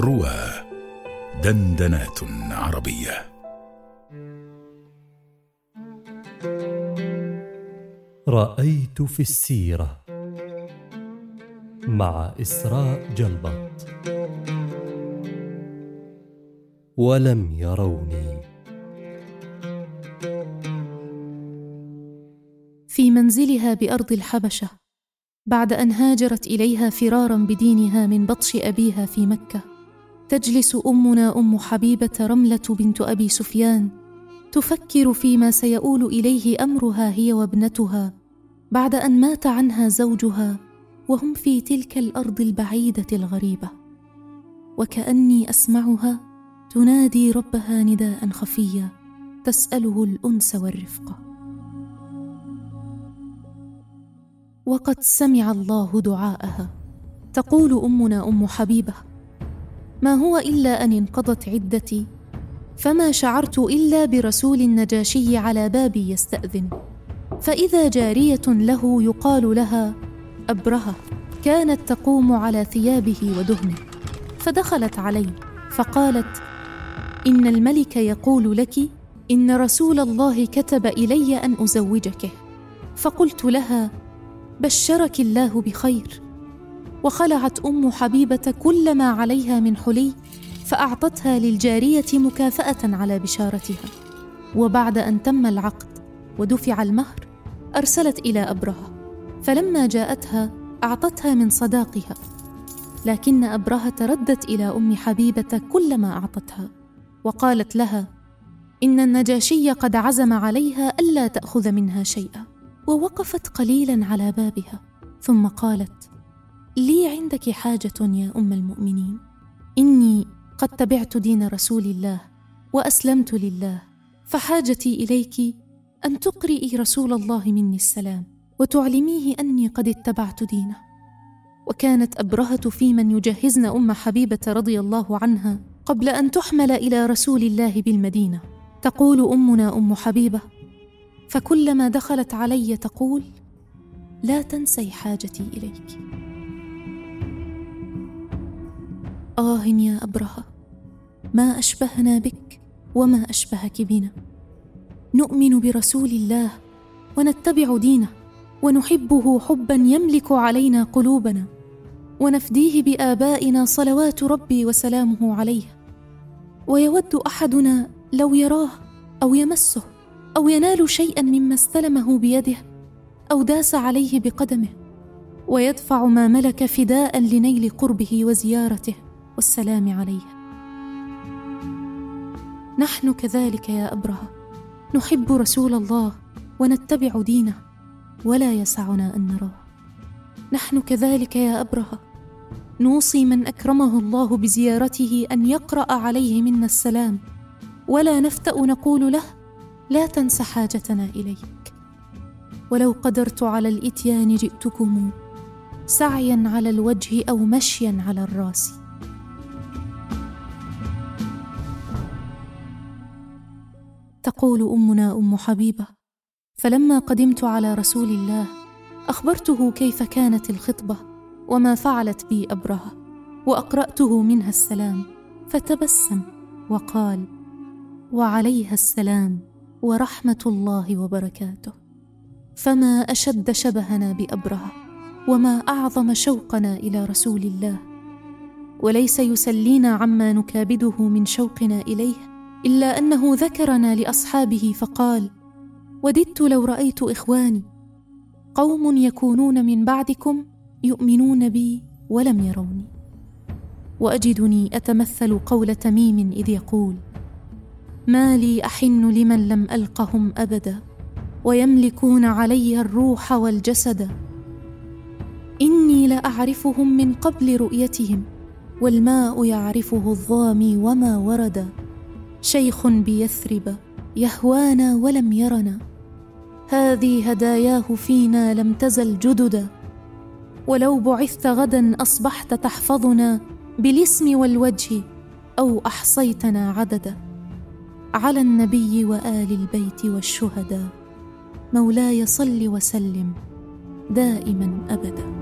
روى دندنات عربية. رأيت في السيرة مع إسراء جلبط ولم يروني. في منزلها بأرض الحبشة بعد أن هاجرت إليها فرارا بدينها من بطش أبيها في مكة. تجلس أمنا أم حبيبة رملة بنت أبي سفيان. تفكر فيما سيؤول إليه أمرها هي وابنتها بعد أن مات عنها زوجها وهم في تلك الأرض البعيدة الغريبة. وكأني أسمعها تنادي ربها نداء خفيا تسأله الأنس والرفقه وقد سمع الله دعاءها. تقول أمنا أم حبيبة ما هو إلا أن انقضت عدتي فما شعرت إلا برسول النجاشي على بابي يستأذن. فإذا جارية له يقال لها أبرهة كانت تقوم على ثيابه ودهنه. فدخلت علي فقالت إن الملك يقول لك إن رسول الله كتب إلي أن ازوجكه فقلت لها بشرك الله بخير. وخلعت أم حبيبة كل ما عليها من حلي فأعطتها للجارية مكافأة على بشارتها. وبعد أن تم العقد ودفع المهر أرسلت إلى أبرهة. فلما جاءتها أعطتها من صداقها. لكن أبرهة ردت إلى أم حبيبة كل ما أعطتها وقالت لها إن النجاشي قد عزم عليها ألا تأخذ منها شيئا. ووقفت قليلا على بابها ثم قالت لي عندك حاجة يا أم المؤمنين؟ إني قد تبعت دين رسول الله وأسلمت لله فحاجتي إليك أن تقرئي رسول الله مني السلام وتعلميه أني قد اتبعت دينه. وكانت أبرهة في من يجهزن أم حبيبة رضي الله عنها قبل أن تحمل إلى رسول الله بالمدينة. تقول أمنا أم حبيبة فكلما دخلت علي تقول لا تنسي حاجتي إليك. آه يا أبرهة ما أشبهنا بك وما أشبهك بنا. نؤمن برسول الله ونتبع دينه ونحبه حبا يملك علينا قلوبنا. ونفديه بآبائنا صلوات ربي وسلامه عليه. ويود أحدنا لو يراه أو يمسه أو ينال شيئا مما استلمه بيده أو داس عليه بقدمه. ويدفع ما ملك فداء لنيل قربه وزيارته. والسلام عليه نحن كذلك يا أبرهة نحب رسول الله ونتبع دينه ولا يسعنا أن نراه. نحن كذلك يا أبرهة نوصي من أكرمه الله بزيارته أن يقرأ عليه منا السلام ولا نفتأ نقول له لا تنس حاجتنا إليك. ولو قدرت على الإتيان جئتكم سعيا على الوجه أو مشيا على الرأس. تقول أمنا أم حبيبة فلما قدمت على رسول الله أخبرته كيف كانت الخطبة وما فعلت بي أبرهة وأقرأته منها السلام فتبسم وقال وعليها السلام ورحمة الله وبركاته فما أشد شبهنا بأبرهة وما أعظم شوقنا إلى رسول الله وليس يسلينا عما نكابده من شوقنا إليه إلا أنه ذكرنا لأصحابه فقال وددت لو رأيت إخواني. قوم يكونون من بعدكم يؤمنون بي ولم يروني. وأجدني أتمثل قول تميم إذ يقول ما لي أحن لمن لم ألقهم أبدا ويملكون علي الروح والجسد. إني لأعرفهم من قبل رؤيتهم والماء يعرفه الظامي وما ورد. شيخ بيثرب يهوانا ولم يرنا. هذه هداياه فينا لم تزل جددا. ولو بعثت غدا أصبحت تحفظنا بالاسم والوجه أو أحصيتنا عددا. على النبي وآل البيت والشهداء. مولاي صل وسلم دائما أبدا.